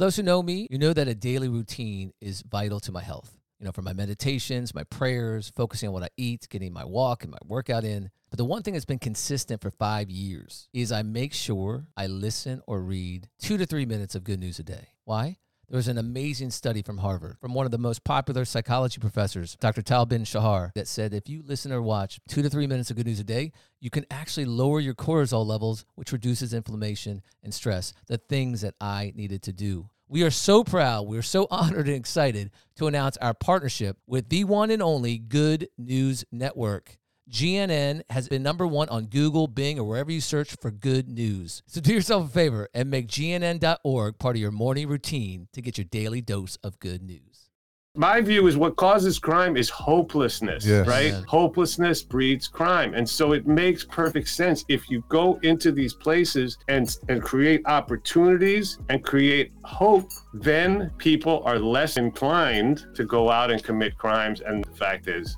those who know me, you know that a daily routine is vital to my health. You know, for my meditations, my prayers, focusing on what I eat, getting my walk and my workout in. But the one thing that's been consistent for five years is I make sure I listen or read two to three minutes of good news a day. Why? There was an amazing study from Harvard from one of the most popular psychology professors, Dr. Tal Ben Shahar, that said if you listen or watch two to three minutes of good news a day, you can actually lower your cortisol levels, which reduces inflammation and stress, the things that I needed to do. We are so proud, we're so honored and excited to announce our partnership with the one and only Good News Network. GNN has been number one on Google, Bing, or wherever you search for good news. So do yourself a favor and make GNN.org part of your morning routine to get your daily dose of good news. My view is what causes crime is hopelessness, Yes. right? Yeah. Hopelessness breeds crime. And so it makes perfect sense if you go into these places and and create opportunities and create hope, then people are less inclined to go out and commit crimes and the fact is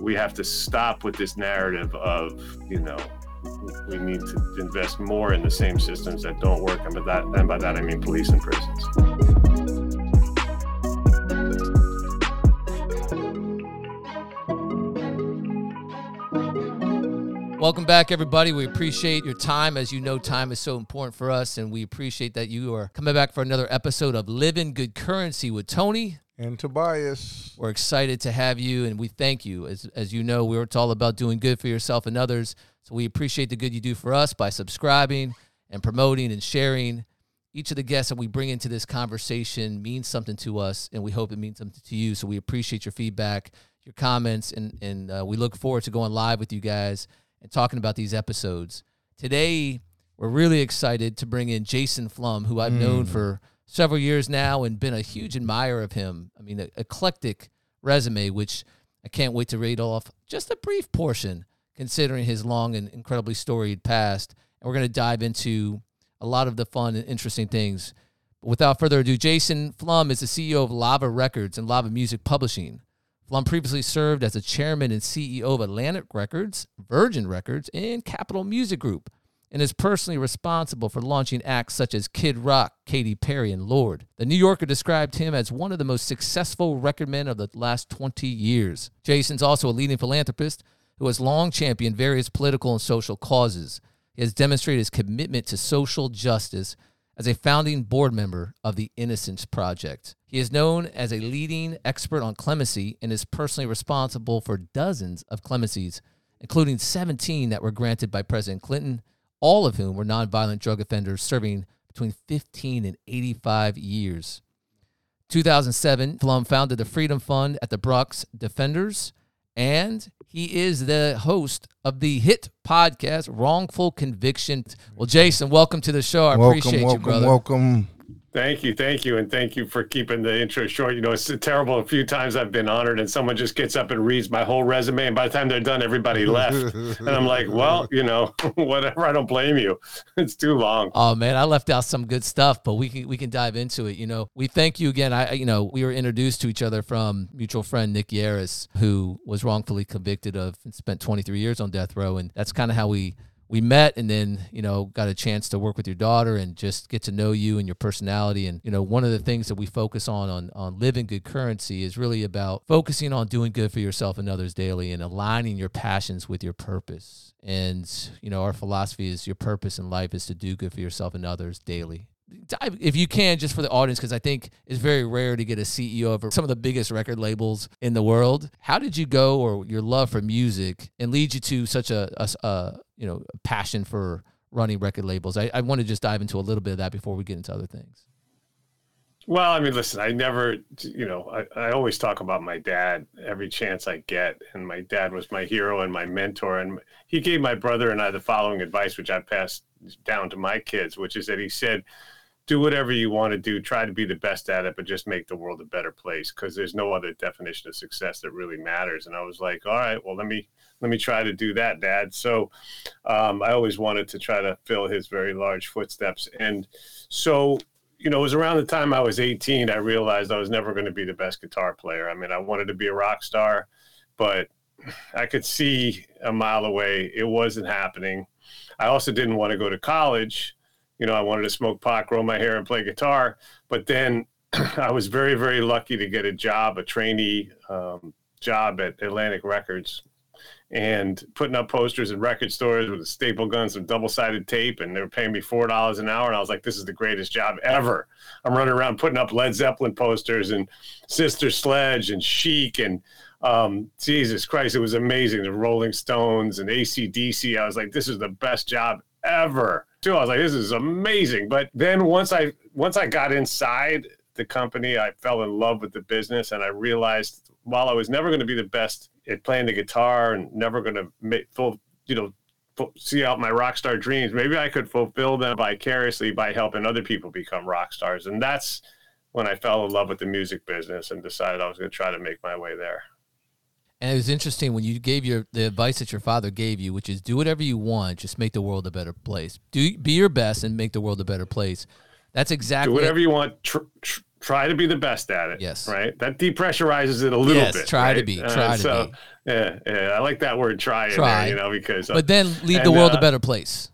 we have to stop with this narrative of, you know, we need to invest more in the same systems that don't work and by that and by that I mean police and prisons. Welcome back, everybody. We appreciate your time. As you know, time is so important for us, and we appreciate that you are coming back for another episode of Living Good Currency with Tony. And Tobias. We're excited to have you, and we thank you. As, as you know, we're it's all about doing good for yourself and others. So we appreciate the good you do for us by subscribing and promoting and sharing. Each of the guests that we bring into this conversation means something to us, and we hope it means something to you. So we appreciate your feedback, your comments, and and uh, we look forward to going live with you guys and talking about these episodes. Today, we're really excited to bring in Jason Flom, who I've known for several years now and been a huge admirer of him. I mean, eclectic resume, which I can't wait to read off just a brief portion, considering his long and incredibly storied past. And we're going to dive into a lot of the fun and interesting things. But without further ado, Jason Flom is the CEO of Lava Records and Lava Music Publishing. Flom previously served as the chairman and CEO of Atlantic Records, Virgin Records, and Capitol Music Group, and is personally responsible for launching acts such as Kid Rock, Katy Perry, and Lorde. The New Yorker described him as one of the most successful record men of the last 20 years. Jason's also a leading philanthropist who has long championed various political and social causes. He has demonstrated his commitment to social justice as a founding board member of the Innocence Project. He is known as a leading expert on clemency and is personally responsible for dozens of clemencies, including 17 that were granted by President Clinton, all of whom were nonviolent drug offenders serving between 15 and 85 years. 2007, Flom founded the Freedom Fund at the Bronx Defenders, and he is the host of the hit podcast Wrongful Conviction. Well, Jason, welcome to the show. I welcome, appreciate welcome, you, brother. welcome. Thank you, thank you, and thank you for keeping the intro short. You know, it's terrible. A few times I've been honored, and someone just gets up and reads my whole resume, and by the time they're done, everybody left, and I'm like, well, you know, whatever. I don't blame you. It's too long. Oh man, I left out some good stuff, but we can we can dive into it. You know, we thank you again. I you know we were introduced to each other from mutual friend Nick Yarris, who was wrongfully convicted of and spent 23 years on death row, and that's kind of how we we met, and then you know got a chance to work with your daughter and just get to know you and your personality. And you know, one of the things that we focus on on on living good currency is really about focusing on doing good for yourself and others daily, and aligning your passions with your purpose. And you know, our philosophy is your purpose in life is to do good for yourself and others daily. Dive, if you can, just for the audience, because I think it's very rare to get a CEO of some of the biggest record labels in the world. How did you go, or your love for music, and lead you to such a, a, a you know passion for running record labels? I, I want to just dive into a little bit of that before we get into other things. Well, I mean, listen, I never, you know, I, I always talk about my dad every chance I get. And my dad was my hero and my mentor. And he gave my brother and I the following advice, which I passed down to my kids, which is that he said, do whatever you want to do, try to be the best at it, but just make the world a better place because there's no other definition of success that really matters. And I was like, all right, well, let me let me try to do that, Dad. So um, I always wanted to try to fill his very large footsteps. And so you know, it was around the time I was 18, I realized I was never going to be the best guitar player. I mean, I wanted to be a rock star, but I could see a mile away it wasn't happening. I also didn't want to go to college you know, I wanted to smoke pot, grow my hair, and play guitar. But then I was very, very lucky to get a job, a trainee um, job at Atlantic Records, and putting up posters in record stores with a staple gun, some double sided tape, and they were paying me four dollars an hour. And I was like, "This is the greatest job ever." I'm running around putting up Led Zeppelin posters and Sister Sledge and Chic and um, Jesus Christ, it was amazing. The Rolling Stones and AC/DC. I was like, "This is the best job ever." Too, I was like, "This is amazing." But then once I once I got inside the company, I fell in love with the business, and I realized while I was never going to be the best at playing the guitar and never going to make full, you know, see out my rock star dreams, maybe I could fulfill them vicariously by helping other people become rock stars. And that's when I fell in love with the music business and decided I was going to try to make my way there. And it was interesting when you gave your the advice that your father gave you, which is do whatever you want, just make the world a better place. Do be your best and make the world a better place. That's exactly do whatever you want. Tr- tr- try to be the best at it. Yes. Right. That depressurizes it a little yes, bit. Try right? to be. Try uh, to so, be. Yeah, yeah. I like that word try, try. There, you know, because. Uh, but then leave and, the world uh, a better place.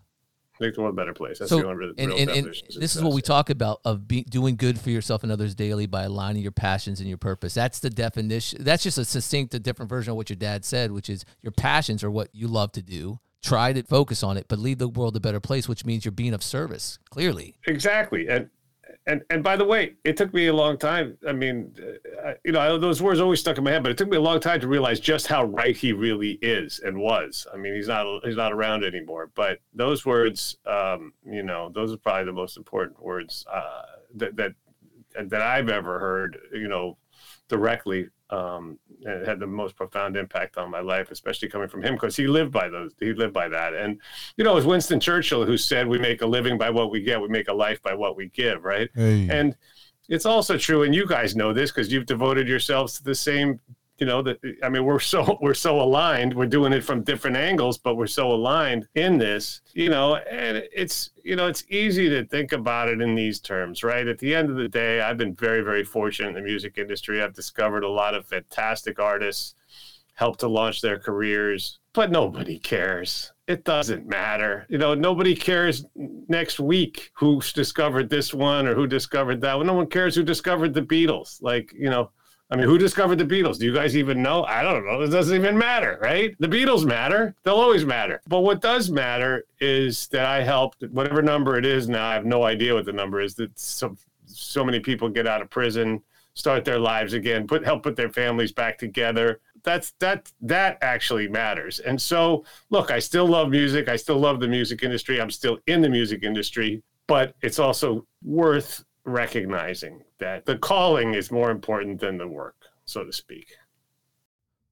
Make the world a better place. That's so, the only and, and, and this is what we talk about of be, doing good for yourself and others daily by aligning your passions and your purpose. That's the definition. That's just a succinct, a different version of what your dad said, which is your passions are what you love to do. Try to focus on it, but leave the world a better place, which means you're being of service. Clearly, exactly. And and and by the way, it took me a long time. I mean, uh, you know, those words always stuck in my head, but it took me a long time to realize just how right he really is and was. I mean, he's not he's not around anymore, but those words, um, you know, those are probably the most important words uh, that that that I've ever heard. You know, directly um, and it had the most profound impact on my life, especially coming from him because he lived by those. He lived by that, and you know, it was Winston Churchill who said, "We make a living by what we get. We make a life by what we give." Right, hey. and it's also true, and you guys know this because you've devoted yourselves to the same you know that i mean we're so we're so aligned we're doing it from different angles but we're so aligned in this you know and it's you know it's easy to think about it in these terms right at the end of the day i've been very very fortunate in the music industry i've discovered a lot of fantastic artists helped to launch their careers but nobody cares it doesn't matter. You know, nobody cares next week who discovered this one or who discovered that one. No one cares who discovered the Beatles. Like, you know, I mean, who discovered the Beatles? Do you guys even know? I don't know. It doesn't even matter, right? The Beatles matter. They'll always matter. But what does matter is that I helped, whatever number it is now, I have no idea what the number is, that so, so many people get out of prison, start their lives again, put help put their families back together. That's that that actually matters. And so, look, I still love music. I still love the music industry. I'm still in the music industry, but it's also worth recognizing that the calling is more important than the work, so to speak.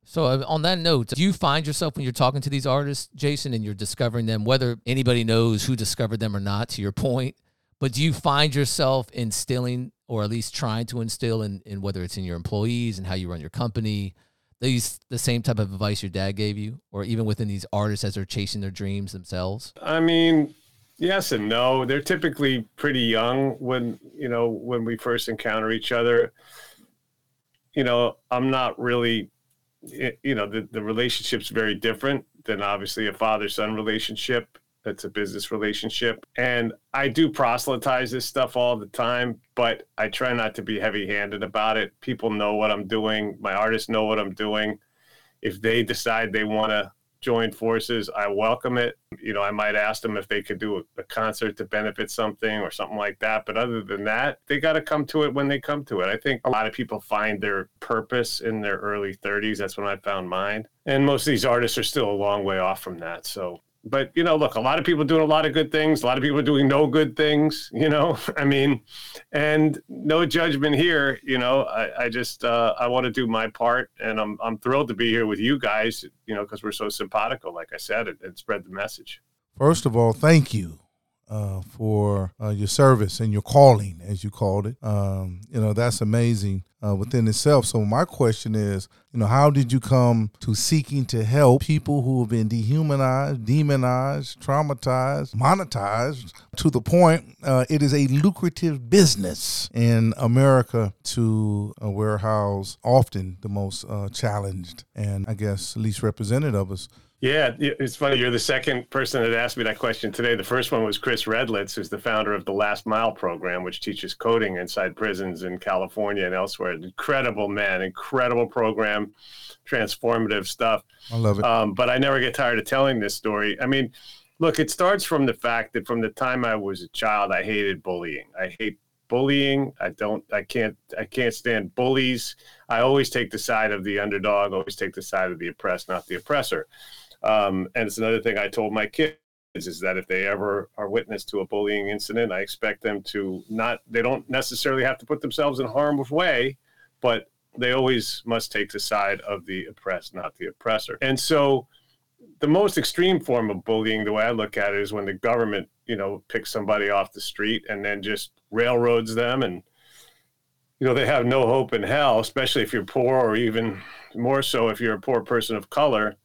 So, uh, on that note, do you find yourself when you're talking to these artists, Jason, and you're discovering them, whether anybody knows who discovered them or not, to your point, but do you find yourself instilling, or at least trying to instill, in, in whether it's in your employees and how you run your company, these the same type of advice your dad gave you, or even within these artists as they're chasing their dreams themselves? I mean, Yes and no. They're typically pretty young when you know when we first encounter each other. You know, I'm not really, you know, the the relationship's very different than obviously a father son relationship. It's a business relationship, and I do proselytize this stuff all the time, but I try not to be heavy handed about it. People know what I'm doing. My artists know what I'm doing. If they decide they want to join forces, I welcome it. You know, I might ask them if they could do a, a concert to benefit something or something like that. But other than that, they got to come to it when they come to it. I think a lot of people find their purpose in their early 30s. That's when I found mine. And most of these artists are still a long way off from that. So but you know, look, a lot of people doing a lot of good things. A lot of people doing no good things. You know, I mean, and no judgment here. You know, I, I just uh, I want to do my part, and I'm I'm thrilled to be here with you guys. You know, because we're so simpatico, like I said, and, and spread the message. First of all, thank you uh, for uh, your service and your calling, as you called it. Um, you know, that's amazing uh, within itself. So, my question is, you know, how did you come to seeking to help people who have been dehumanized, demonized, traumatized, monetized to the point uh, it is a lucrative business in America to uh, warehouse often the most uh, challenged and I guess least represented of us Yeah, it's funny. You're the second person that asked me that question today. The first one was Chris Redlitz, who's the founder of the Last Mile program, which teaches coding inside prisons in California and elsewhere. Incredible man, incredible program, transformative stuff. I love it. Um, but I never get tired of telling this story. I mean, look, it starts from the fact that from the time I was a child, I hated bullying. I hate bullying. I don't. I can't. I can't stand bullies. I always take the side of the underdog. Always take the side of the oppressed, not the oppressor. Um, and it's another thing I told my kids is that if they ever are witness to a bullying incident, I expect them to not, they don't necessarily have to put themselves in harm's way, but they always must take the side of the oppressed, not the oppressor. And so the most extreme form of bullying, the way I look at it, is when the government, you know, picks somebody off the street and then just railroads them and, you know, they have no hope in hell, especially if you're poor or even more so if you're a poor person of color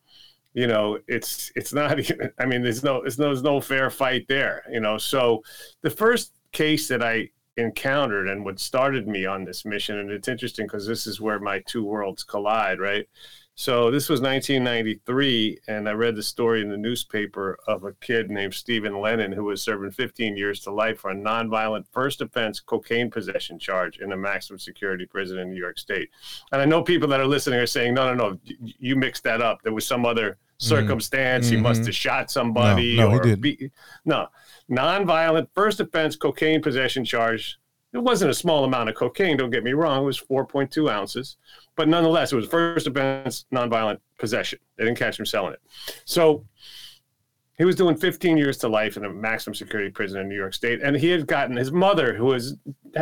you know it's it's not even i mean there's no there's no, there's no fair fight there you know? So the first case that i encountered and what started me on this mission and it's interesting because this is where my two worlds collide right so this was 1993 and i read the story in the newspaper of a kid named stephen lennon who was serving 15 years to life for a nonviolent first offense cocaine possession charge in a maximum security prison in new york state and i know people that are listening are saying no no no you mixed that up there was some other mm-hmm. circumstance mm-hmm. he must have shot somebody no, no, or he did. Be, no nonviolent first offense cocaine possession charge. It wasn't a small amount of cocaine, don't get me wrong. It was 4.2 ounces. But nonetheless, it was first offense nonviolent possession. They didn't catch him selling it. So he was doing 15 years to life in a maximum security prison in New York State. And he had gotten his mother, who was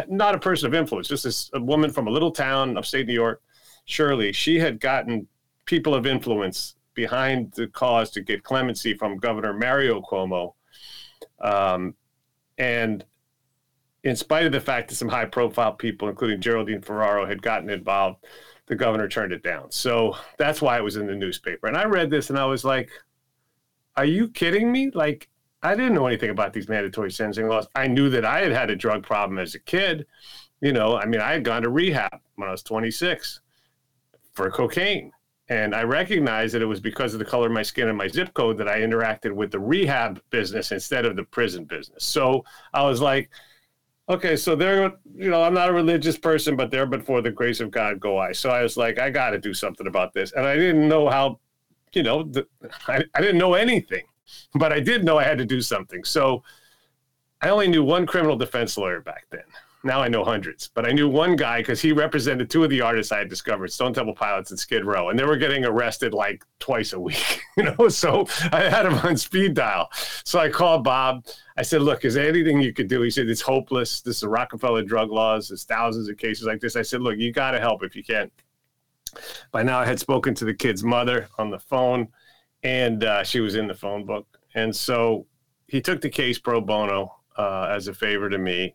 not a person of influence, just this, a woman from a little town upstate New York, Shirley, she had gotten people of influence behind the cause to get clemency from Governor Mario Cuomo um, and in spite of the fact that some high profile people, including Geraldine Ferraro, had gotten involved, the governor turned it down. So that's why it was in the newspaper. And I read this and I was like, are you kidding me? Like, I didn't know anything about these mandatory sentencing laws. I knew that I had had a drug problem as a kid. You know, I mean, I had gone to rehab when I was 26 for cocaine. And I recognized that it was because of the color of my skin and my zip code that I interacted with the rehab business instead of the prison business. So I was like, okay, so there, you know, I'm not a religious person, but there, but for the grace of God, go I. So I was like, I got to do something about this. And I didn't know how, you know, the, I, I didn't know anything, but I did know I had to do something. So I only knew one criminal defense lawyer back then now I know hundreds, but I knew one guy because he represented two of the artists I had discovered, Stone Temple Pilots and Skid Row, and they were getting arrested like twice a week, you know. So I had him on speed dial. So I called Bob. I said, "Look, is there anything you could do?" He said, "It's hopeless. This is Rockefeller drug laws. There's thousands of cases like this." I said, "Look, you got to help if you can." By now, I had spoken to the kid's mother on the phone, and uh, she was in the phone book, and so he took the case pro bono uh, as a favor to me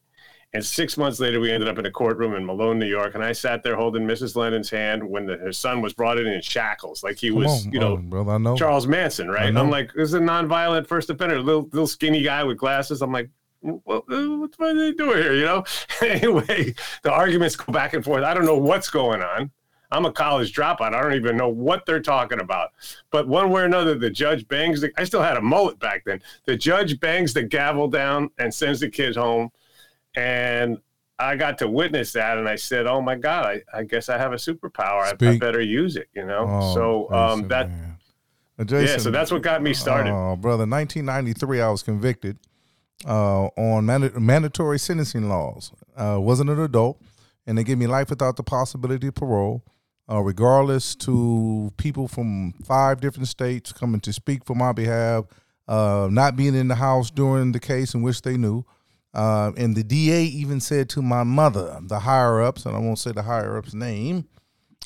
and six months later, we ended up in a courtroom in Malone, New York, and I sat there holding Mrs. Lennon's hand when the, her son was brought in in shackles, like he was, on, you know, oh, brother, know. Charles Manson, right? I'm like, this is a nonviolent first offender, little little skinny guy with glasses. I'm like, uh, what, what are they doing here? You know. anyway, the arguments go back and forth. I don't know what's going on. I'm a college dropout. I don't even know what they're talking about. But one way or another, the judge bangs the. I still had a mullet back then. The judge bangs the gavel down and sends the kid home and I got to witness that, and I said, "Oh my God, I, I guess I have a superpower. I, I, better use it." You know. Oh, so um, that. Jason, yeah, so that's what got me started. Oh, brother, 1993, I was convicted uh, on mandatory sentencing laws. Uh, wasn't an adult, and they gave me life without the possibility of parole, uh, regardless to people from five different states coming to speak for my behalf, uh, not being in the house during the case in which they knew. Uh, and the DA even said to my mother, the higher ups, and I won't say the higher ups' name,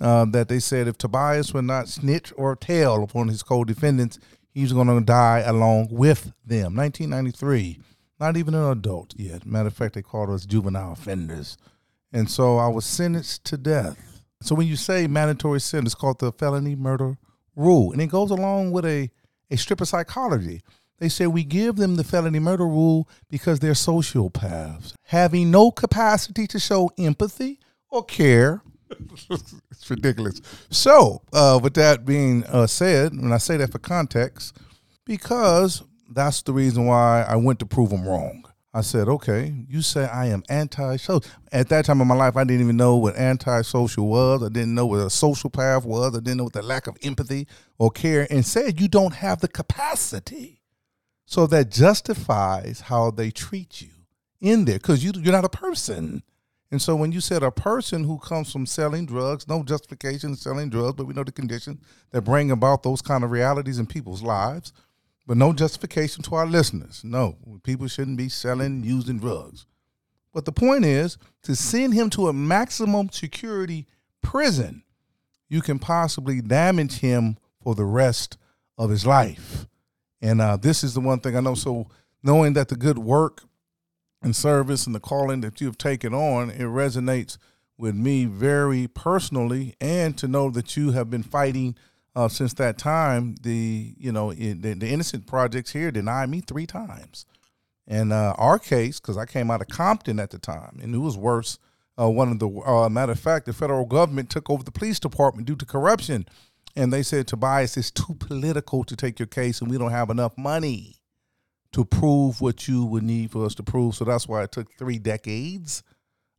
uh, that they said if Tobias would not snitch or tell upon his co defendants, he's going to die along with them. 1993, not even an adult yet. Matter of fact, they called us juvenile offenders. And so I was sentenced to death. So when you say mandatory sentence, it's called the felony murder rule. And it goes along with a, a strip of psychology. They say we give them the felony murder rule because they're sociopaths, having no capacity to show empathy or care it's ridiculous. So, uh, with that being uh, said, and I say that for context, because that's the reason why I went to prove them wrong. I said, okay, you say I am anti-social. At that time in my life, I didn't even know what anti-social was. I didn't know what a sociopath was. I didn't know what the lack of empathy or care. And said you don't have the capacity. So that justifies how they treat you in there because you, you're not a person. And so when you said a person who comes from selling drugs, no justification selling drugs, but we know the conditions that bring about those kind of realities in people's lives, but no justification to our listeners. No, people shouldn't be selling, using drugs. But the point is to send him to a maximum security prison, you can possibly damage him for the rest of his life. And uh, this is the one thing I know. So knowing that the good work and service and the calling that you've taken on, it resonates with me very personally, and to know that you have been fighting uh, since that time. The you know the, the, innocent projects here denied me three times, and uh, our case because I came out of Compton at the time, and it was worse. Uh, one of the uh, matter of fact, the federal government took over the police department due to corruption, and they said Tobias is too political to take your case, and we don't have enough money to prove what you would need for us to prove. So that's why it took three decades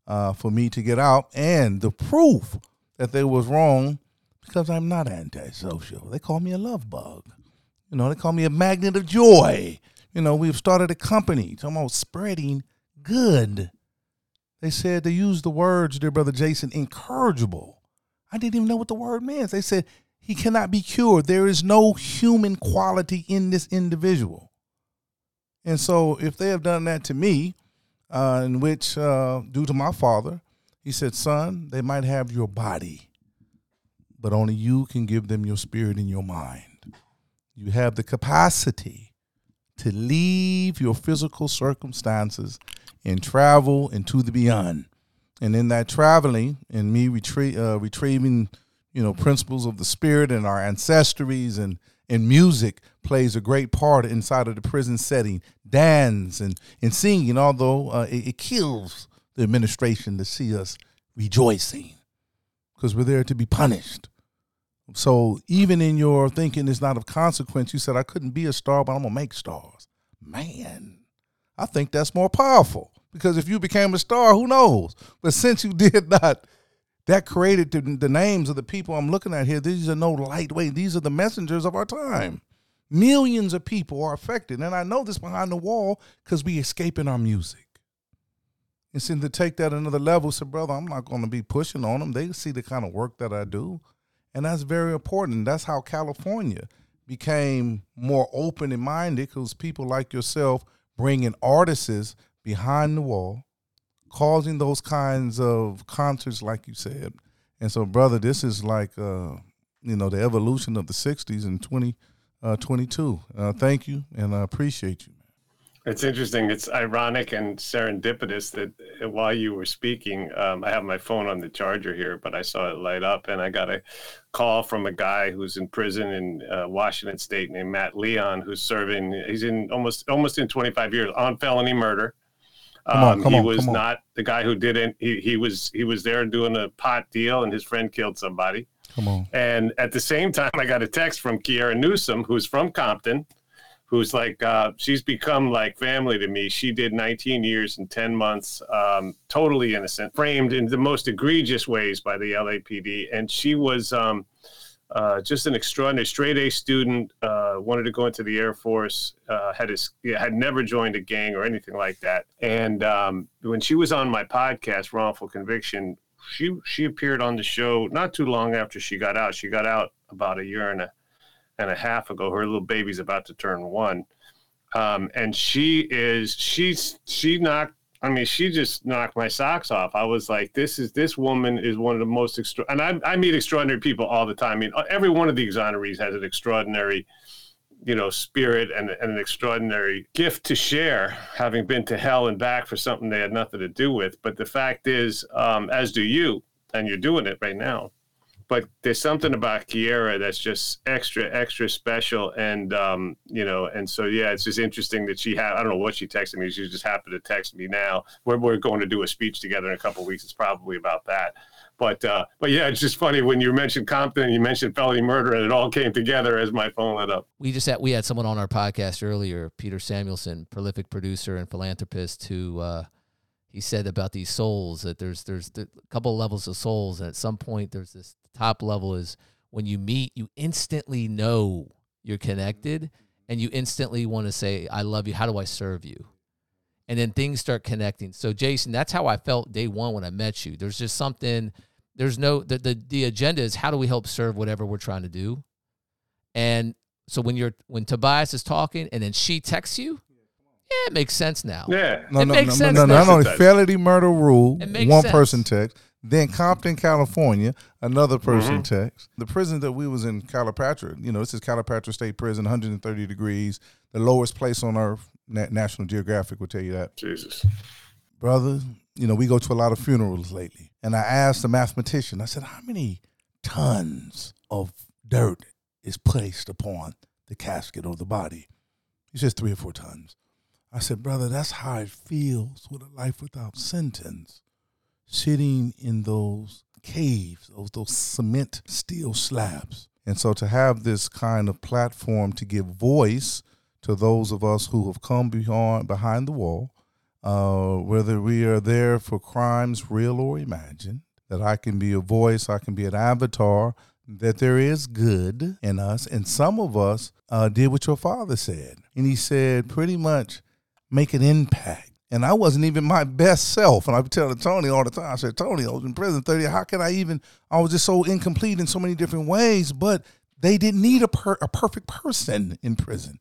uh, for me to get out. And the proof that they was wrong because I'm not antisocial. They call me a love bug. You know, they call me a magnet of joy. You know, we've started a company talking about spreading good. They said they used the words, dear brother Jason, incorrigible. I didn't even know what the word means. They said he cannot be cured. There is no human quality in this individual. And so, if they have done that to me, uh, in which, uh, due to my father, he said, Son, they might have your body, but only you can give them your spirit and your mind. You have the capacity to leave your physical circumstances and travel into the beyond. And in that traveling and me retrie- uh, retrieving, you know, principles of the spirit and our ancestries and and music plays a great part inside of the prison setting. Dance and, and singing, although uh, it, it kills the administration to see us rejoicing because we're there to be punished. So even in your thinking it's not of consequence, you said, I couldn't be a star, but I'm to make stars. Man, I think that's more powerful because if you became a star, who knows? But since you did not, that created the, the names of the people I'm looking at here. These are no lightweight. These are the messengers of our time. Millions of people are affected. And I know this behind the wall because we escaping our music. And since to take that another level, said, brother, I'm not going to be pushing on them. They see the kind of work that I do. And that's very important. That's how California became more open and minded because people like yourself bringing artists behind the wall causing those kinds of concerts, like you said. And so, brother, this is like, uh, you know, the evolution of the 60s in 2022. Uh, uh, thank you, and I appreciate you. It's interesting. It's ironic and serendipitous that uh, while you were speaking, um, I have my phone on the charger here, but I saw it light up, and I got a call from a guy who's in prison in uh, Washington State named Matt Leon, who's serving. He's in almost almost in 25 years on felony murder. Come on, um, come he on, was not the guy who didn't. He, he was he was there doing a pot deal, and his friend killed somebody. Come on. And at the same time, I got a text from Kiara Newsom, who's from Compton, who's like uh, she's become like family to me. She did 19 years and 10 months, um, totally innocent, framed in the most egregious ways by the LAPD, and she was. Um, uh, just an extraordinary straight A student. Uh, wanted to go into the Air Force. Uh, had his had never joined a gang or anything like that. And um, when she was on my podcast, Wrongful Conviction, she she appeared on the show not too long after she got out. She got out about a year and a and a half ago. Her little baby's about to turn one. Um, and she is she's she knocked I mean, she just knocked my socks off. I was like, this is this woman is one of the most extra. And I, I meet extraordinary people all the time. I mean, every one of the exonerees has an extraordinary, you know, spirit and, and an extraordinary gift to share, having been to hell and back for something they had nothing to do with. But the fact is, um, as do you, and you're doing it right now. But there's something about Kiera that's just extra, extra special. And, um, you know, and so, yeah, it's just interesting that she had, I don't know what she texted me. She just happened to text me now. We're, we're going to do a speech together in a couple weeks. It's probably about that. But, uh, but yeah, it's just funny when you mentioned Compton and you mentioned felony murder and it all came together as my phone lit up. We just had, we had someone on our podcast earlier, Peter Samuelson, prolific producer and philanthropist who, uh, he said about these souls that there's there's a couple levels of souls and at some point there's this top level is when you meet you instantly know you're connected mm-hmm. and you instantly want to say i love you how do i serve you and then things start connecting so jason that's how i felt day one when i met you there's just something there's no the, the the agenda is how do we help serve whatever we're trying to do and so when you're when tobias is talking and then she texts you yeah, it makes sense now. Yeah. No, It no, makes no, sense no, now. not only It felony murder rule, one sense. person text. Then Compton, California, another person Mm-hmm. text. The prison that we was in, Calipatria, you know, this is Calipatria State Prison, 130 degrees, the lowest place on earth. Na- National Geographic will tell you that. Jesus. Brother, you know, we go to a lot of funerals lately. And I asked the mathematician, I said, how many tons of dirt is placed upon the casket or the body? He says three or four tons. I said, brother, that's how it feels with a life without sentence, sitting in those caves, those, those cement steel slabs. And so to have this kind of platform to give voice to those of us who have come beyond, behind the wall, uh, whether we are there for crimes real or imagined, that I can be a voice, I can be an avatar, that there is good in us. And some of us uh, did what your father said. And he said, pretty much, make an impact. And I wasn't even my best self. And I would tell Tony all the time, I said, Tony, I was in prison 30. How could I even, I was just so incomplete in so many different ways. But they didn't need a, per, a perfect person in prison.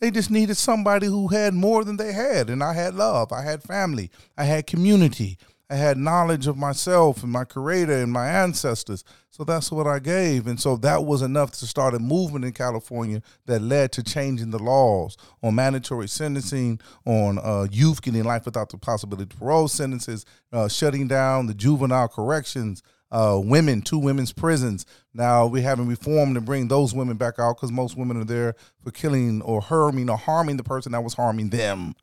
They just needed somebody who had more than they had. And I had love. I had family. I had community. I had knowledge of myself and my creator and my ancestors. So that's what I gave. And so that was enough to start a movement in California that led to changing the laws on mandatory sentencing, on uh, youth getting life without the possibility of parole sentences, uh, shutting down the juvenile corrections, uh, women, two women's prisons. Now we haven't reformed and bring those women back out because most women are there for killing or harming or harming the person that was harming them.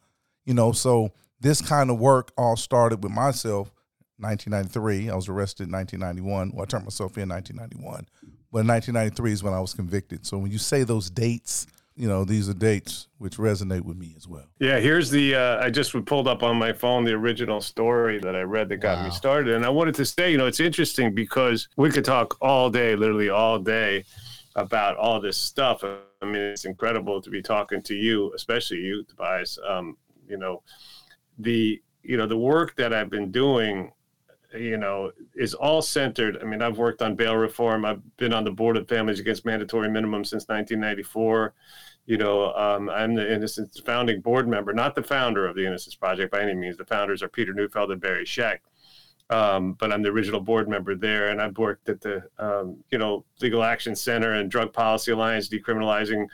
You know, so this kind of work all started with myself. 1993, I was arrested in 1991. Well, I turned myself in 1991, but 1993 is when I was convicted. So when you say those dates, you know these are dates which resonate with me as well. Yeah, here's the. Uh, I just pulled up on my phone the original story that I read that got Wow. me started, and I wanted to say, you know, it's interesting because we could talk all day, literally all day, about all this stuff. I mean, it's incredible to be talking to you, especially you, Tobias. Um, you know, the you know the work that I've been doing you know, is all centered. I mean, I've worked on bail reform. I've been on the board of Families Against Mandatory Minimum since 1994. You know, um, I'm the Innocence founding board member, not the founder of the Innocence Project by any means. The founders are Peter Neufeld and Barry Scheck. Um, but I'm the original board member there, and I've worked at the, um, you know, Legal Action Center and Drug Policy Alliance, decriminalizing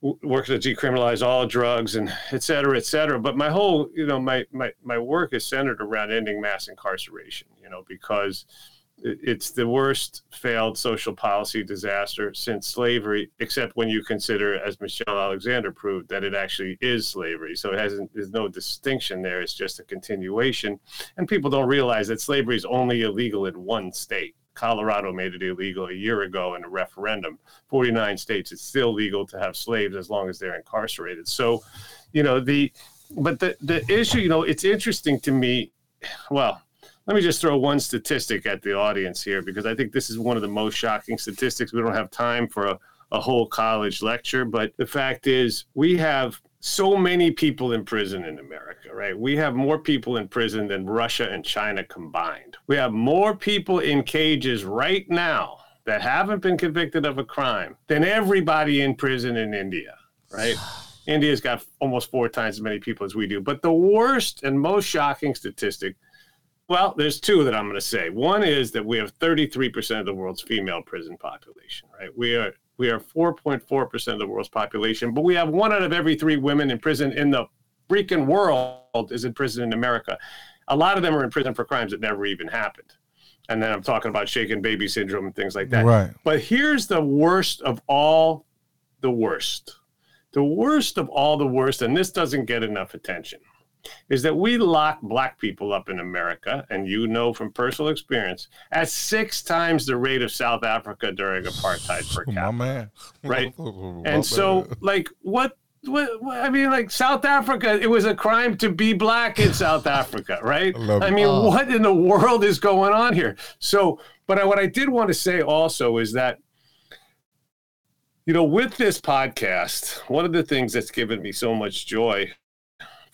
work to decriminalize all drugs and et cetera, et cetera. But my whole, you know, my my my work is centered around ending mass incarceration. You know, because it's the worst failed social policy disaster since slavery, except when you consider, as Michelle Alexander proved, that it actually is slavery. So it hasn't. There's no distinction there. It's just a continuation, and people don't realize that slavery is only illegal in one state. Colorado made it illegal a year ago in a referendum. 49 states, it's still legal to have slaves as long as they're incarcerated. So, you know, the, but the, the issue, you know, it's interesting to me. Well, let me just throw one statistic at the audience here because I think this is one of the most shocking statistics. We don't have time for a, a whole college lecture, but the fact is, we have so many people in prison in America, right? We have more people in prison than Russia and China combined. We have more people in cages right now that haven't been convicted of a crime than everybody in prison in India, right? India's got almost four times as many people as we do. But the worst and most shocking statistic well, there's two that I'm going to say. One is that we have 33% of the world's female prison population, right? We are we are 4.4% of the world's population, but we have one out of every three women in prison in the freaking world is in prison in America. A lot of them are in prison for crimes that never even happened. And then I'm talking about shaken baby syndrome and things like that. Right. But here's the worst of all the worst. The worst of all the worst, and this doesn't get enough attention, is that we lock black people up in America, and you know from personal experience, at six times the rate of South Africa during apartheid per My man. Right. My And so, man. like, what, what, what? I mean, like South Africa, it was a crime to be black in South Africa, right? I I mean, Oh. what in the world is going on here? So, but I, what I did want to say also is that, you know, with this podcast, one of the things that's given me so much joy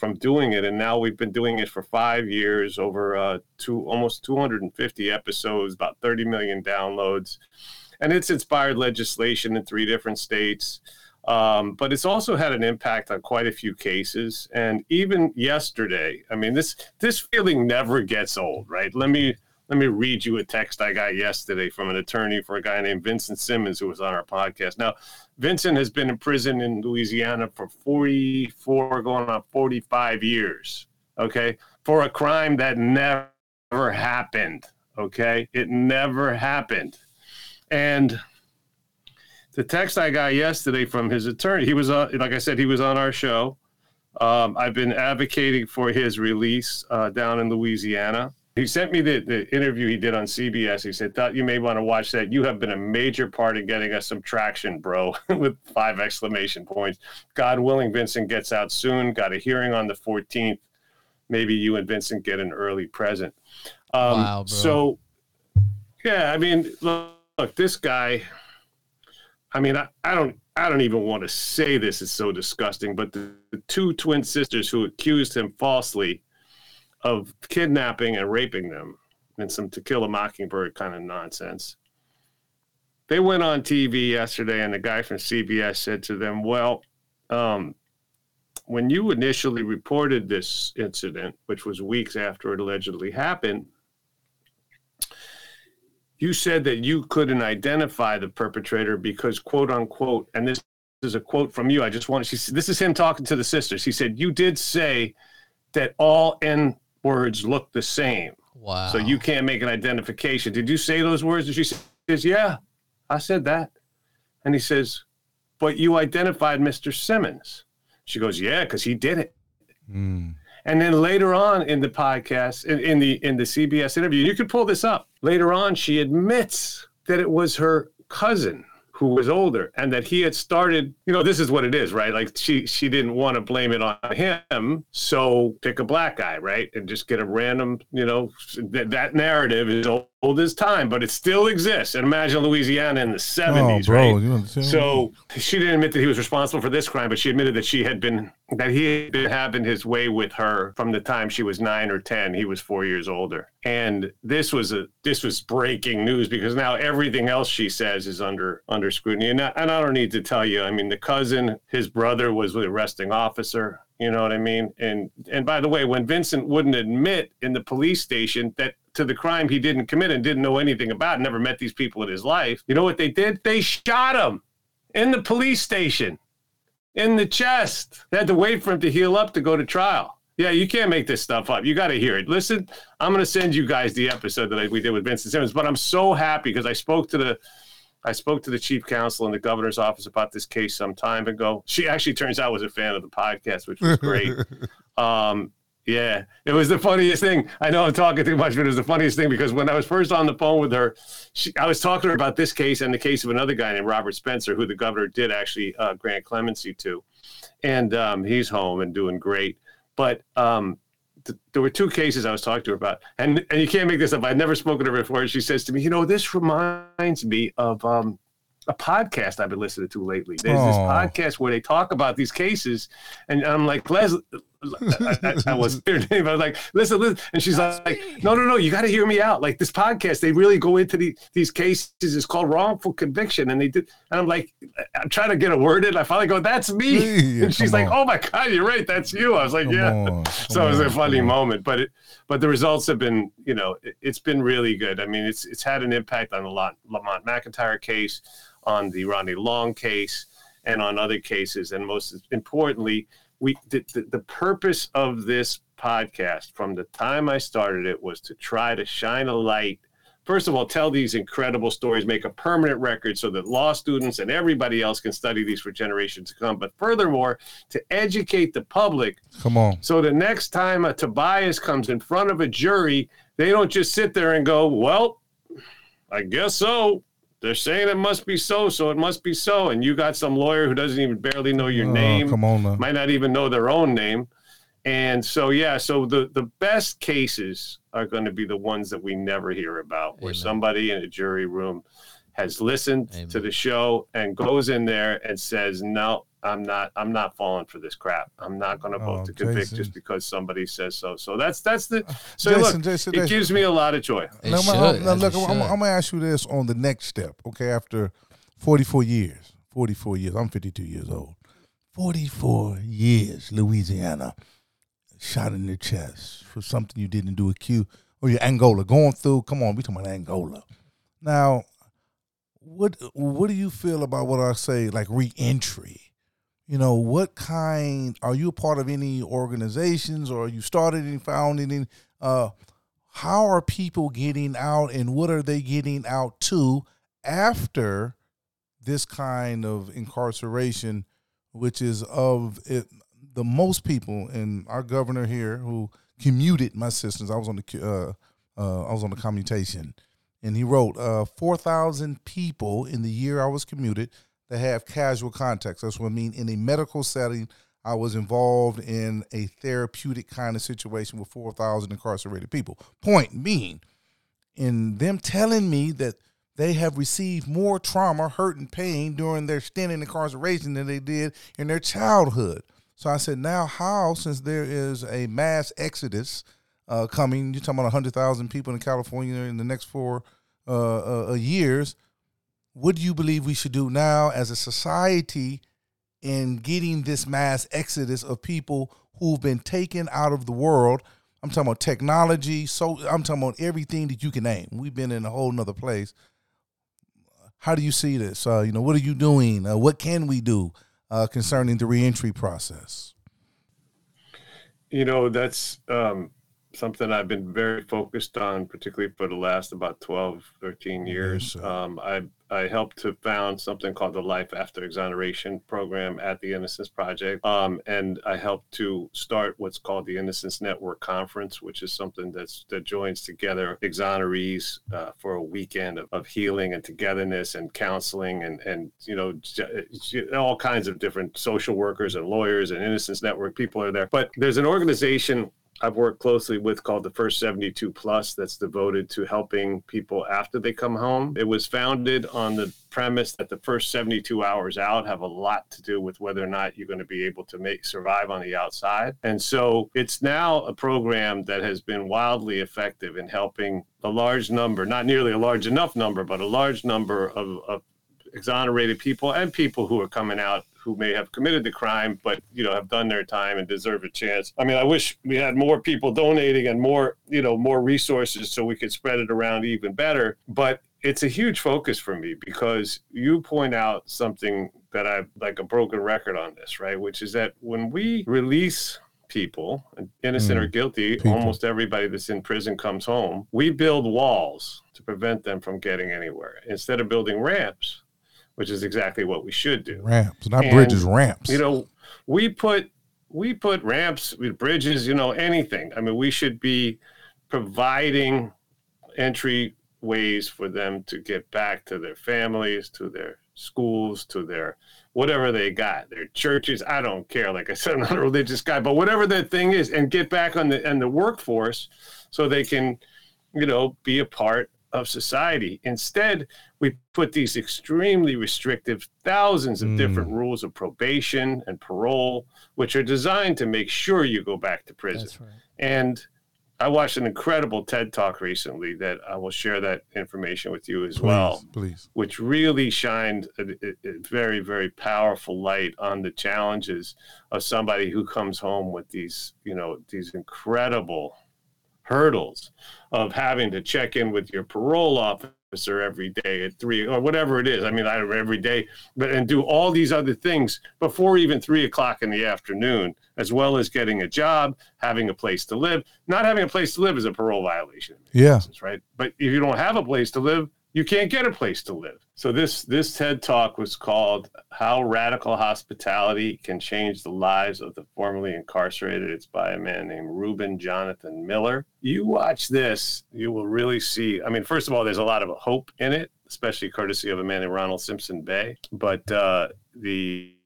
from doing it, and now we've been doing it for five years, over uh, two almost 250 episodes, about 30 million downloads, and it's inspired legislation in three different states. Um, but it's also had an impact on quite a few cases. And even yesterday, I mean, this this feeling never gets old, right? Let me let me read you a text I got yesterday from an attorney for a guy named Vincent Simmons who was on our podcast. Now, Vincent has been in prison in Louisiana for 44, going on 45 years, okay, for a crime that never happened, okay? It never happened. And the text I got yesterday from his attorney, he was, uh, like I said, he was on our show. Um, I've been advocating for his release uh, down in Louisiana. He sent me the, the interview he did on CBS. He said, Thought you may want to watch that. You have been a major part in getting us some traction, bro, with five exclamation points. God willing, Vincent gets out soon. Got a hearing on the 14th. Maybe you and Vincent get an early present. Um, Wow, bro. So, yeah, I mean, look, look this guy. I mean, I, I don't I don't even want to say this. It's so disgusting. But the, the two twin sisters who accused him falsely of kidnapping and raping them and some To Kill a Mockingbird kind of nonsense. They went on TV yesterday, and the guy from CBS said to them, "Well, um, when you initially reported this incident, which was weeks after it allegedly happened, you said that you couldn't identify the perpetrator because, quote unquote, and this is a quote from you. I just want to, this is him talking to the sisters. He said, You did say that all N words look the same. Wow. So you can't make an identification. Did you say those words? And she says, Yeah, I said that. And he says, But you identified Mr. Simmons. She goes, Yeah, because he did it. Mm. And then later on in the podcast, in, in the in the CBS interview, you could pull this up. Later on, she admits that it was her cousin who was older and that he had started you know this is what it is right? Like she she didn't want to blame it on him so pick a black guy right? And just get a random you know that, that narrative is old, as time but it still exists. And imagine louisiana in the 70s Oh, bro. right? so she didn't admit that he was responsible for this crime, but she admitted that she had been that he had been having his way with her from the time she was nine or ten. He was four years older, and this was a this was breaking news because now everything else she says is under under scrutiny. And I, and I don't need to tell you. I mean, the cousin, his brother was the arresting officer. You know what I mean? And and by the way, when Vincent wouldn't admit in the police station that to the crime he didn't commit and didn't know anything about, never met these people in his life, you know what they did? They shot him in the police station, in the chest. They had to wait for him to heal up to go to trial. Yeah, you can't make this stuff up. You got to hear it. Listen, I'm going to send you guys the episode that we did with Vincent Simmons. But I'm so happy because I spoke to the, I spoke to the chief counsel in the governor's office about this case some time ago. She actually turns out was a fan of the podcast, which was great. um, yeah, it was the funniest thing. I know I'm talking too much, but it was the funniest thing because when I was first on the phone with her, she, I was talking to her about this case and the case of another guy named Robert Spencer, who the governor did actually uh, grant clemency to, and um, he's home and doing great. But um, th- there were two cases I was talking to her about, and and you can't make this up. I'd never spoken to her before. And she says to me, "You know, this reminds me of." Um, a podcast I've been listening to lately. There's this podcast where they talk about these cases, and I'm like, Les, I, I, I was her name. I was like, listen, listen, and she's like, no, no, no, you got to hear me out. Like this podcast, they really go into the, these cases. It's called wrongful conviction, and they did. And I'm like, I'm trying to get a word in. I finally go, that's me. Yeah, and she's like, on. oh my god, you're right, that's you. I was like, Come yeah. on, So it was a funny moment, but it, but the results have been, you know, it, it's been really good. I mean, it's it's had an impact on the Lamont, Lamont McIntyre case, on the Ronnie Long case, and on other cases. And most importantly, we the, the, the purpose of this podcast from the time I started it was to try to shine a light first of all, tell these incredible stories, make a permanent record so that law students and everybody else can study these for generations to come. But furthermore, to educate the public. Come on. So the next time a Tobias comes in front of a jury, they don't just sit there and go, well, I guess so. They're saying it must be so, so it must be so. And you got some lawyer who doesn't even barely know your Oh, name, come on now. might not even know their own name. And so, yeah, so the, the best cases are going to be the ones that we never hear about, where somebody in a jury room has listened Amen. to the show and goes in there and says, no, I'm not, I'm not falling for this crap. I'm not going to vote Oh, to convict Jason. just because somebody says so. So that's, that's the, so Jason, look, Jason, it Jason. gives me a lot of joy. It Now, should, I'm- I'm- now, look, I'm, I'm. I'm gonna ask you this on the next step. Okay, after 44 years, 44 years. I'm 52 years old. 44 years, Louisiana, shot in the chest for something you didn't do. Accused or your Angola going through. Come on, we talking about Angola. Now, what what do you feel about what I say, like reentry? You know, what kind are you a part of any organizations or you started and founded in uh how are people getting out and what are they getting out to after this kind of incarceration which is of it the most people and our governor here who commuted my systems i was on the uh, uh, i was on the commutation and he wrote uh, 4000 people in the year i was commuted that have casual contacts that's what i mean. In a medical setting i was involved in a therapeutic kind of situation with 4000 incarcerated people. Point being in them telling me that they have received more trauma, hurt, and pain during their stint in incarceration than they did in their childhood. So I said, now how, since there is a mass exodus uh, coming, you're talking about 100,000 people in California in the next four uh, uh, uh, years, what do you believe we should do now as a society in getting this mass exodus of people who've been taken out of the world? I'm talking about technology. So I'm talking about everything that you can name. We've been in a whole nother place. How do you see this? Uh, you know, what are you doing? Uh, what can we do uh, concerning the reentry process? You know, that's um, something I've been very focused on, particularly for the last about 12, 13 years. Um, I, I helped to found something called the Life After Exoneration program at the Innocence Project. Um, and I helped to start what's called the Innocence Network Conference, which is something that's that joins together exonerees uh, for a weekend of, of healing and togetherness and counseling and, and you know, j- j- all kinds of different social workers and lawyers and Innocence Network people are there. But there's an organization I've worked closely with called the First 72 Plus that's devoted to helping people after they come home. It was founded on the premise that the first 72 hours out have a lot to do with whether or not you're going to be able to make survive on the outside. And so it's now a program that has been wildly effective in helping a large number, not nearly a large enough number, but a large number of, of exonerated people and people who are coming out who may have committed the crime but you know have done their time and deserve a chance. I mean i wish we had more people donating and more you know more resources so we could spread it around even better. But it's a huge focus for me because you point out something that I've like a broken record on this right? Which is that when we release people innocent Mm, or guilty people. almost everybody that's in prison comes home we build walls to prevent them from getting anywhere. Instead of building ramps which is exactly what we should do. Ramps, not And, bridges, ramps. You know, we put we put ramps, bridges, you know, anything. I mean, we should be providing entry ways for them to get back to their families, to their schools, to their whatever they got, their churches. I don't care. Like I said, I'm not a religious guy, but whatever that thing is, and get back on the on the workforce so they can, you know, be a part of society. Instead, we put these extremely restrictive thousands of Mm. different rules of probation and parole, which are designed to make sure you go back to prison. Right. And I watched an incredible TED talk recently that I will share that information with you as please, well, please. which really shined a, a- a very, very powerful light on the challenges of somebody who comes home with these, you know, these incredible hurdles of having to check in with your parole officer every day at three or whatever it is. I mean, I every day, but and do all these other things before even three o'clock in the afternoon, as well as getting a job, having a place to live. Not having a place to live is a parole violation. Yeah. Right. But if you don't have a place to live, you can't get a place to live. So this this TED talk was called "How Radical Hospitality Can Change the Lives of the Formerly Incarcerated." It's by a man named Reuben Jonathan Miller. You watch this, you will really see. I mean, first of all, there's a lot of hope in it, especially courtesy of a man named Ronald Simpson-Bey. But uh, the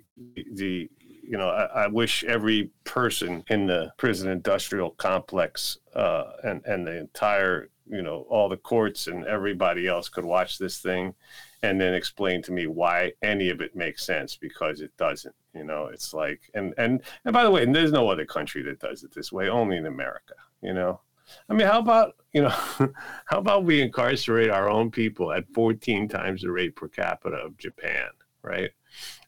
the you know, I, I, wish every person in the prison industrial complex uh, and and the entire you know all the courts and everybody else could watch this thing and then explain to me why any of it makes sense because it doesn't you know? It's like and and and by the way and there's no other country that does it this way only in america you know? I mean how about you know how about we incarcerate our own people at 14 times the rate per capita of japan right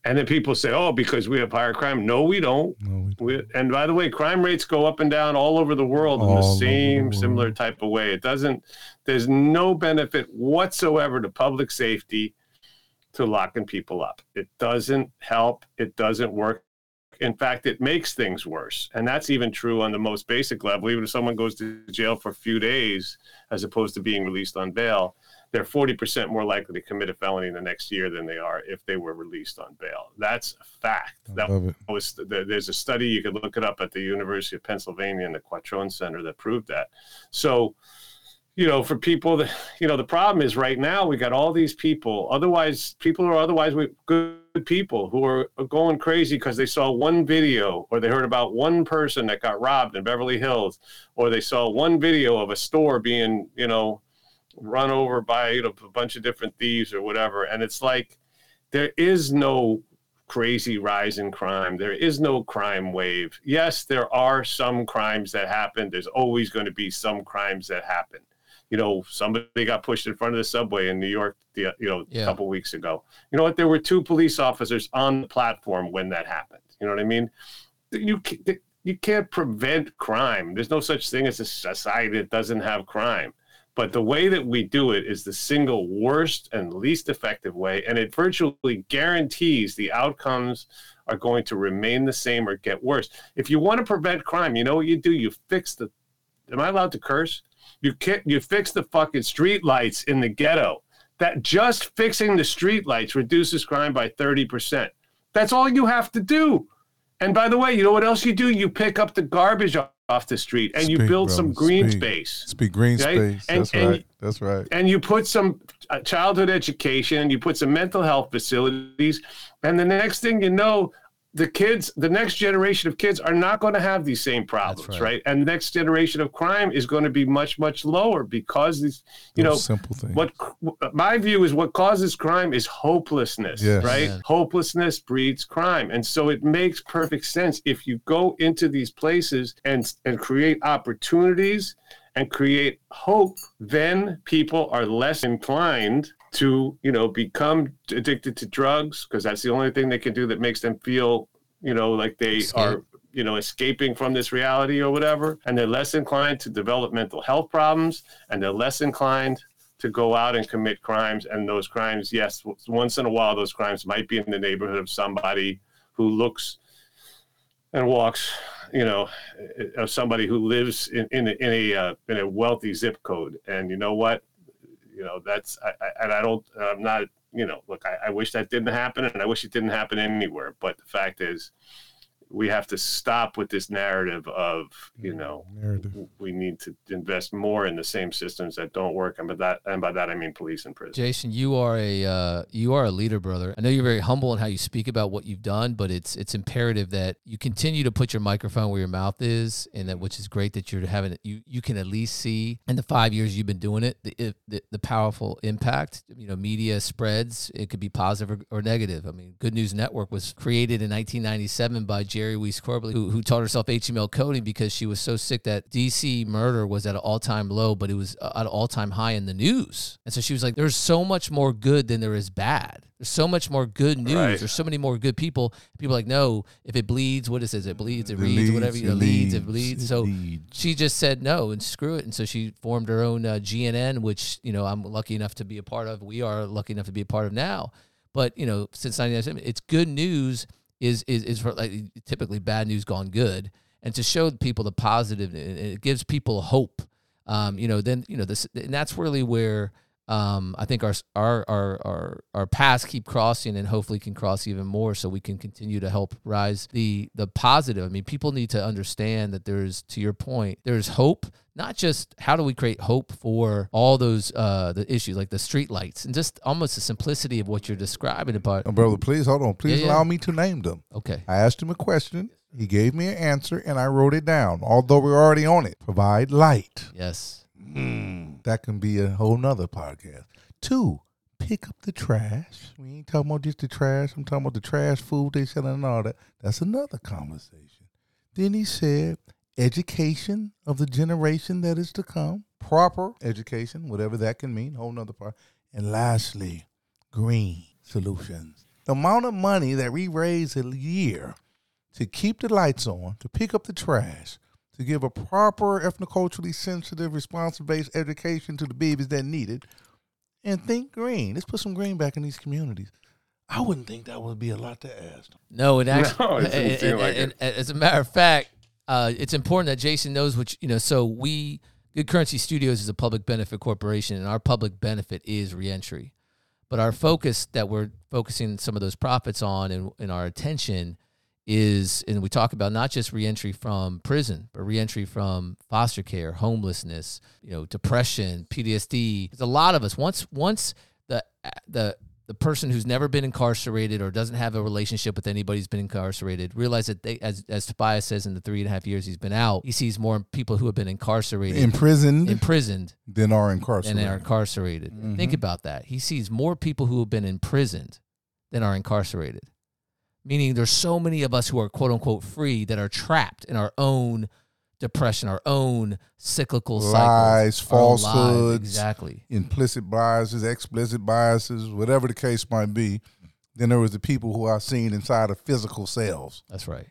and then people say, "Oh, because we have higher crime." No, we don't. No, we don't. We, and by the way, crime rates go up and down all over the world all in the same the similar type of way. It doesn't. There's no benefit whatsoever to public safety to locking people up. It doesn't help. It doesn't work. In fact, it makes things worse. And that's even true on the most basic level. Even if someone goes to jail for a few days as opposed to being released on bail, they're 40% more likely to commit a felony in the next year than they are if they were released on bail. That's a fact. That was there's a study you could look it up at the University of Pennsylvania and the Quattrone Center that proved that. So, you know, for people that you know, the problem is right now we got all these people. Otherwise, people are otherwise good people who are going crazy because they saw one video or they heard about one person that got robbed in Beverly Hills, or they saw one video of a store being, you know run over by you know, a bunch of different thieves or whatever. And it's like there is no crazy rise in crime. There is no crime wave. Yes, there are some crimes that happen. There's always going to be some crimes that happen. You know, somebody got pushed in front of the subway in New York, the, you know, yeah. a couple weeks ago. You know what? There were two police officers on the platform when that happened. You know what I mean? You you can't prevent crime. There's no such thing as a society that doesn't have crime. But the way that we do it is the single worst and least effective way. And it virtually guarantees the outcomes are going to remain the same or get worse. If you want to prevent crime, you know what you do? You fix the. Am I allowed to curse? You can, you fix the fucking street lights in the ghetto. That just fixing the street lights reduces crime by 30%. That's all you have to do. And by the way, you know what else you do? You pick up the garbage off the street and speak, you build some green speak. space. Speak green okay? space. And, That's and, right. That's right. And you put some uh, childhood education, you put some mental health facilities, and the next thing you know, the kids, the next generation of kids are not going to have these same problems, right. right. And the next generation of crime is going to be much, much lower because these, you Those know, simple things. What uh, my view is, what causes crime is hopelessness, yes. right? Yeah. Hopelessness breeds crime, and so it makes perfect sense if you go into these places and and create opportunities and create hope. Then people are less inclined to you know become addicted to drugs because that's the only thing they can do that makes them feel you know like they Escape. are you know escaping from this reality or whatever. And they're less inclined to develop mental health problems and they're less inclined to go out and commit crimes. And those crimes yes once in a while those crimes might be in the neighborhood of somebody who looks and walks you know of somebody who lives in in a, in a, uh, in a wealthy zip code. And you know what you know, that's I, I, and I don't. I'm not. You know, look, I, I wish that didn't happen, and I wish it didn't happen anywhere. But the fact is, we have to stop with this narrative of you know narrative. we need to invest more in the same systems that don't work and by that and by that I mean police and prison. Jason, you are a uh, you are a leader, brother. I know you're very humble in how you speak about what you've done, but it's it's imperative that you continue to put your microphone where your mouth is, and that which is great that you're having. You you can at least see in the five years you've been doing it the the, the powerful impact. You know, media spreads. It could be positive or, or negative. I mean, Good News Network was created in 1997 by Geri Weis-Corbley, who, who taught herself HTML coding because she was so sick that DC murder was at an all time low, but it was at an all time high in the news. And so she was like, there's so much more good than there is bad. There's so much more good news. Right. There's so many more good people. People are like, no, if it bleeds, what is it? It bleeds, it It reads, leads, whatever. it It leads, it bleeds. So leads. she just said no and screw it. And so she formed her own uh, GNN, which, you know, I'm lucky enough to be a part of. We are lucky enough to be a part of now. But, you know, since 1997, it's good news is, is, is for like typically bad news gone good. And to show people the positive, it gives people hope. Um, you know, then, you know, this, and that's really where, um, I think our, our our our our paths keep crossing and hopefully can cross even more so we can continue to help rise the the positive. I mean, people need to understand that there's to your point, there's hope, not just how do we create hope for all those uh the issues like the street lights and just almost the simplicity of what you're describing about Oh, brother, please hold on. Please Yeah, yeah. allow me to name them. okay. I asked him a question. He gave me an answer, and I wrote it down. Although we're already on it, provide light. Yes. Mm, that can be a whole nother podcast. Two, pick up the trash. We ain't talking about just the trash. I'm talking about the trash food they selling and all that. That's another conversation. Then he said, education of the generation that is to come. Proper education, whatever that can mean, whole nother part. And lastly, green solutions. The amount of money that we raise a year to keep the lights on, to pick up the trash, to give a proper ethnoculturally sensitive, responsive based education to the babies that need it, and think green. Let's put some green back in these communities. I wouldn't think that would be a lot to ask. No, it actually. No, it doesn't and- seem like and- and as a matter of fact, uh, it's important that Jason knows which you know. So we, Good Currency Studios is a public benefit corporation, and our public benefit is reentry. But our focus that we're focusing some of those profits on and, and our attention is, and we talk about not just reentry from prison, but reentry from foster care, homelessness, you know, depression, PTSD. There's a lot of us. Once once the the the person who's never been incarcerated or doesn't have a relationship with anybody who's been incarcerated realize that they, as as Tobias says in the three and a half years he's been out, he sees more people who have been incarcerated, Imprisoned imprisoned, than are than incarcerated. are incarcerated. Mm-hmm. Think about that. He sees more people who have been imprisoned than are incarcerated. Meaning there's so many of us who are quote unquote free that are trapped in our own depression, our own cyclical Lies, cycles, falsehoods. Exactly. implicit biases, explicit biases, whatever the case might be. Then there was the people who are seen inside of physical cells. That's right.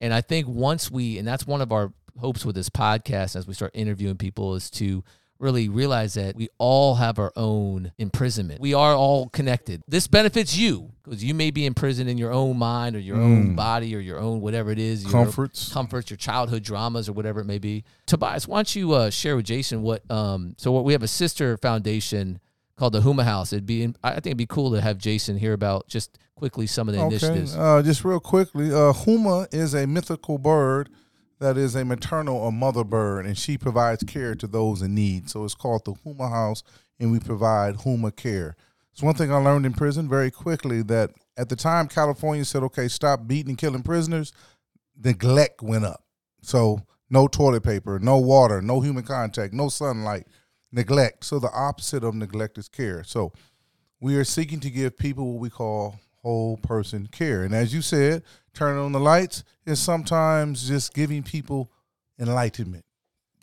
And I think once we, and that's one of our hopes with this podcast as we start interviewing people, is to really realize that we all have our own imprisonment. We are all connected. This benefits you because you may be imprisoned in your own mind or your own body or your own whatever it is, your Comforts. comforts, your childhood dramas or whatever it may be. Tobias, why don't you uh, share with Jason what? Um, so what we have a sister foundation called the Huma House. It'd be, I think it'd be cool to have Jason hear about just quickly some of the Okay, initiatives. uh, just real quickly, uh, Huma is a mythical bird that is a maternal or mother bird, and she provides care to those in need. So it's called the Huma House, and we provide Huma care. It's one thing I learned in prison very quickly that at the time California said, okay, stop beating and killing prisoners, neglect went up. So no toilet paper, no water, no human contact, no sunlight, neglect. So the opposite of neglect is care. So we are seeking to give people what we call whole person care. And as you said, turning on the lights is sometimes just giving people enlightenment,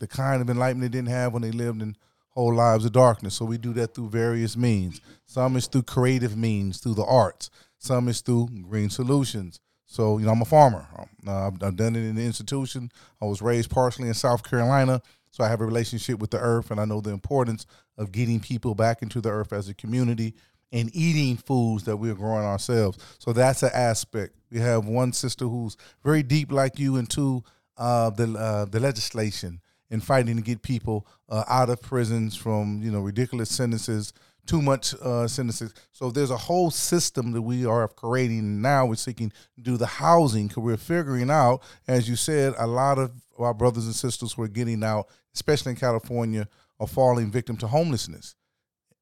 the kind of enlightenment they didn't have when they lived in whole lives of darkness. So we do that through various means. Some is through creative means, through the arts. Some is through green solutions. So, you know, I'm a farmer. Uh, I've done it in the institution. I was raised partially in South Carolina. So I have a relationship with the earth and I know the importance of getting people back into the earth as a community and eating foods that we're growing ourselves. So that's an aspect. We have one sister who's very deep like you into uh, the uh, the legislation and fighting to get people uh, out of prisons from you know ridiculous sentences, too much uh, sentences. So there's a whole system that we are creating now. We're seeking to do the housing because we're figuring out, as you said, a lot of our brothers and sisters who are getting out, especially in California, are falling victim to homelessness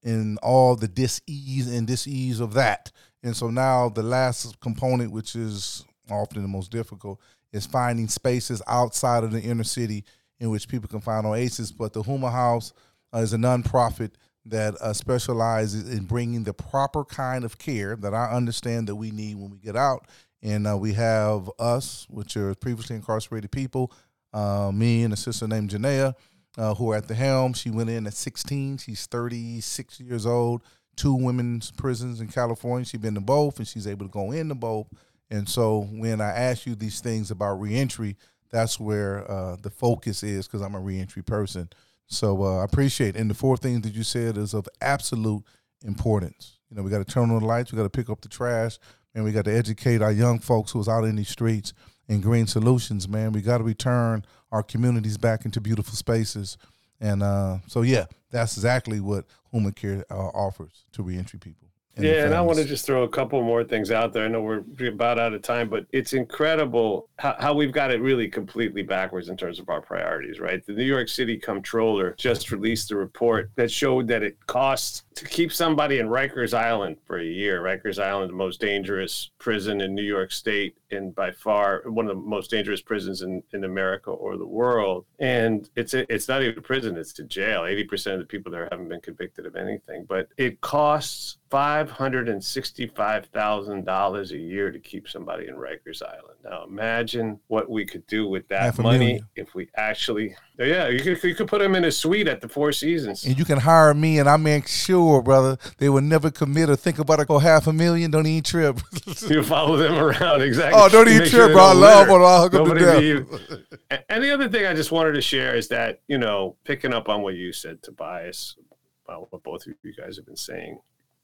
and all the dis-ease and dis-ease of that. And so now the last component, which is often the most difficult, is finding spaces outside of the inner city in which people can find oasis. But the Huma House uh, is a nonprofit that uh, specializes in bringing the proper kind of care that I understand that we need when we get out. And uh, we have us, which are previously incarcerated people, uh, me and a sister named Janaea, uh, who are at the helm. She went in at 16. She's 36 years old. two women's prisons in California. She's been to both, and she's able to go into both. And so when I ask you these things about reentry, that's where uh, the focus is because I'm a reentry person. So uh, I appreciate. It. And the four things that you said is of absolute importance. You know, we got to turn on the lights, we got to pick up the trash, and we got to educate our young folks who's out in these streets in green solutions. Man, we got to return our communities back into beautiful spaces. And uh, so, yeah, that's exactly what Human Care uh, offers to reentry people yeah, and I want to just throw a couple more things out there. I know we're about out of time, but it's incredible how, how, we've got it really completely backwards in terms of our priorities, right? The New York City comptroller just released a report that showed that it costs to keep somebody in Rikers Island for a year. Rikers Island, the most dangerous prison in New York State, and by far one of the most dangerous prisons in, in America or the world. And it's a, it's not even a prison; it's a jail. Eighty percent of the people there haven't been convicted of anything, but it costs five hundred and sixty-five thousand dollars a year to keep somebody in Rikers Island. Now, imagine what we could do with that money million. if we actually, yeah, you could you could put them in a suite at the Four Seasons, and you can hire me, and I make sure, brother, they will never commit or think about it. Go half a million, don't even trip. you follow them around exactly. Oh, don't even trip, sure bro. I love what I hook up to And the other thing I just wanted to share is that you know, picking up on what you said, Tobias, about what both of you guys have been saying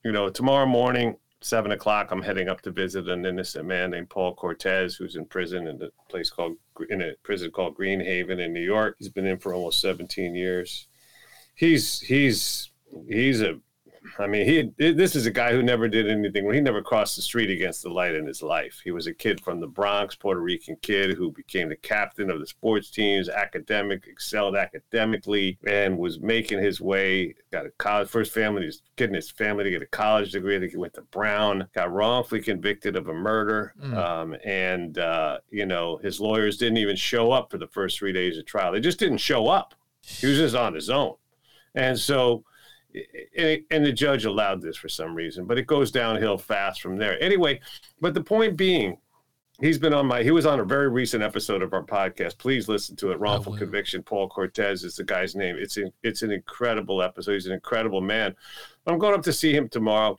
you know, tomorrow morning, seven o'clock, I'm heading up to visit an innocent man named Paul Cortez, who's in prison in a place called in a prison called Green Haven in New York. He's been in for almost 17 years. He's he's he's a I mean, he this is a guy who never did anything. He never crossed the street against the light in his life. He was a kid from the Bronx, Puerto Rican kid who became the captain of the sports teams, academic, excelled academically, and was making his way. Got a college first family. He's getting his family to get a college degree. I think he went to Brown. Got wrongfully convicted of a murder, mm. um, and uh, you know his lawyers didn't even show up for the first three days of trial. They just didn't show up. He was just on his own, and so and the judge allowed this for some reason, but it goes downhill fast from there. Anyway, but the point being, he's been on my he was on a very recent episode of our podcast. Please listen to it. Wrongful conviction. Paul Cortez is the guy's name. It's a, it's an incredible episode. He's an incredible man. I'm going up to see him tomorrow,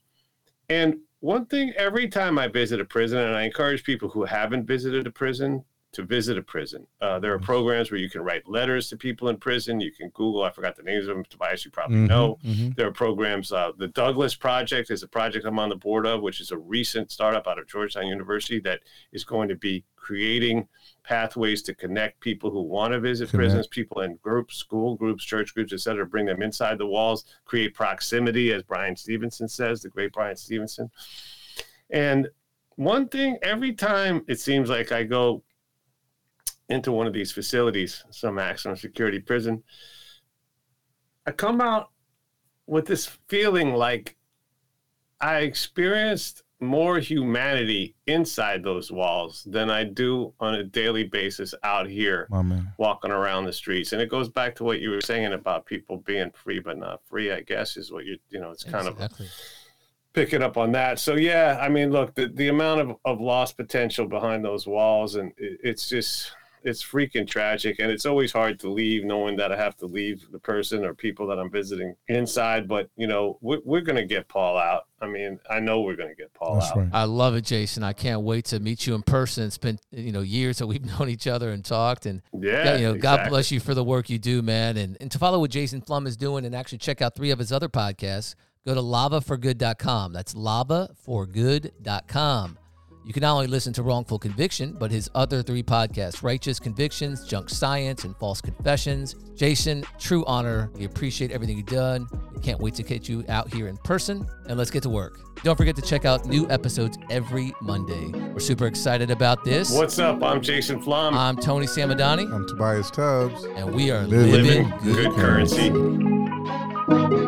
and one thing every time I visit a prison, and I encourage people who haven't visited a prison to visit a prison. Uh, there are mm-hmm. programs where you can write letters to people in prison. You can Google, I forgot the names of them, Tobias, you probably mm-hmm, know. Mm-hmm. There are programs, uh, the Douglass Project is a project I'm on the board of, which is a recent startup out of Georgetown University that is going to be creating pathways to connect people who want to visit connect. prisons, people in groups, school groups, church groups, et cetera, bring them inside the walls, create proximity, as Bryan Stevenson says, the great Bryan Stevenson. And one thing, every time it seems like I go into one of these facilities, some maximum security prison, I come out with this feeling like I experienced more humanity inside those walls than I do on a daily basis out here walking around the streets. And it goes back to what you were saying about people being free but not free, I guess, is what you you know, it's kind exactly. of picking up on that. So yeah, I mean, look, the, the amount of, of lost potential behind those walls and it, it's just it's freaking tragic and it's always hard to leave knowing that i have to leave the person or people that i'm visiting inside but you know we're, we're going to get paul out. I mean i know we're going to get paul That's out. right. i love it jason. I can't wait to meet you in person. It's been you know years that we've known each other and talked and yeah you know exactly. god bless you for the work you do man. And, and to follow what jason flom is doing and actually check out three of his other podcasts go to lavaforgood.com that's lavaforgood.com you can not only listen to Wrongful Conviction, but his other three podcasts Righteous Convictions, Junk Science, and False Confessions. Jason, true honor. We appreciate everything you've done. We can't wait to get you out here in person, and let's get to work. Don't forget to check out new episodes every Monday. We're super excited about this. What's up? I'm Jason Flom. I'm Tony Samadani. I'm Tobias Tubbs. And we are living, living good, good currency. currency.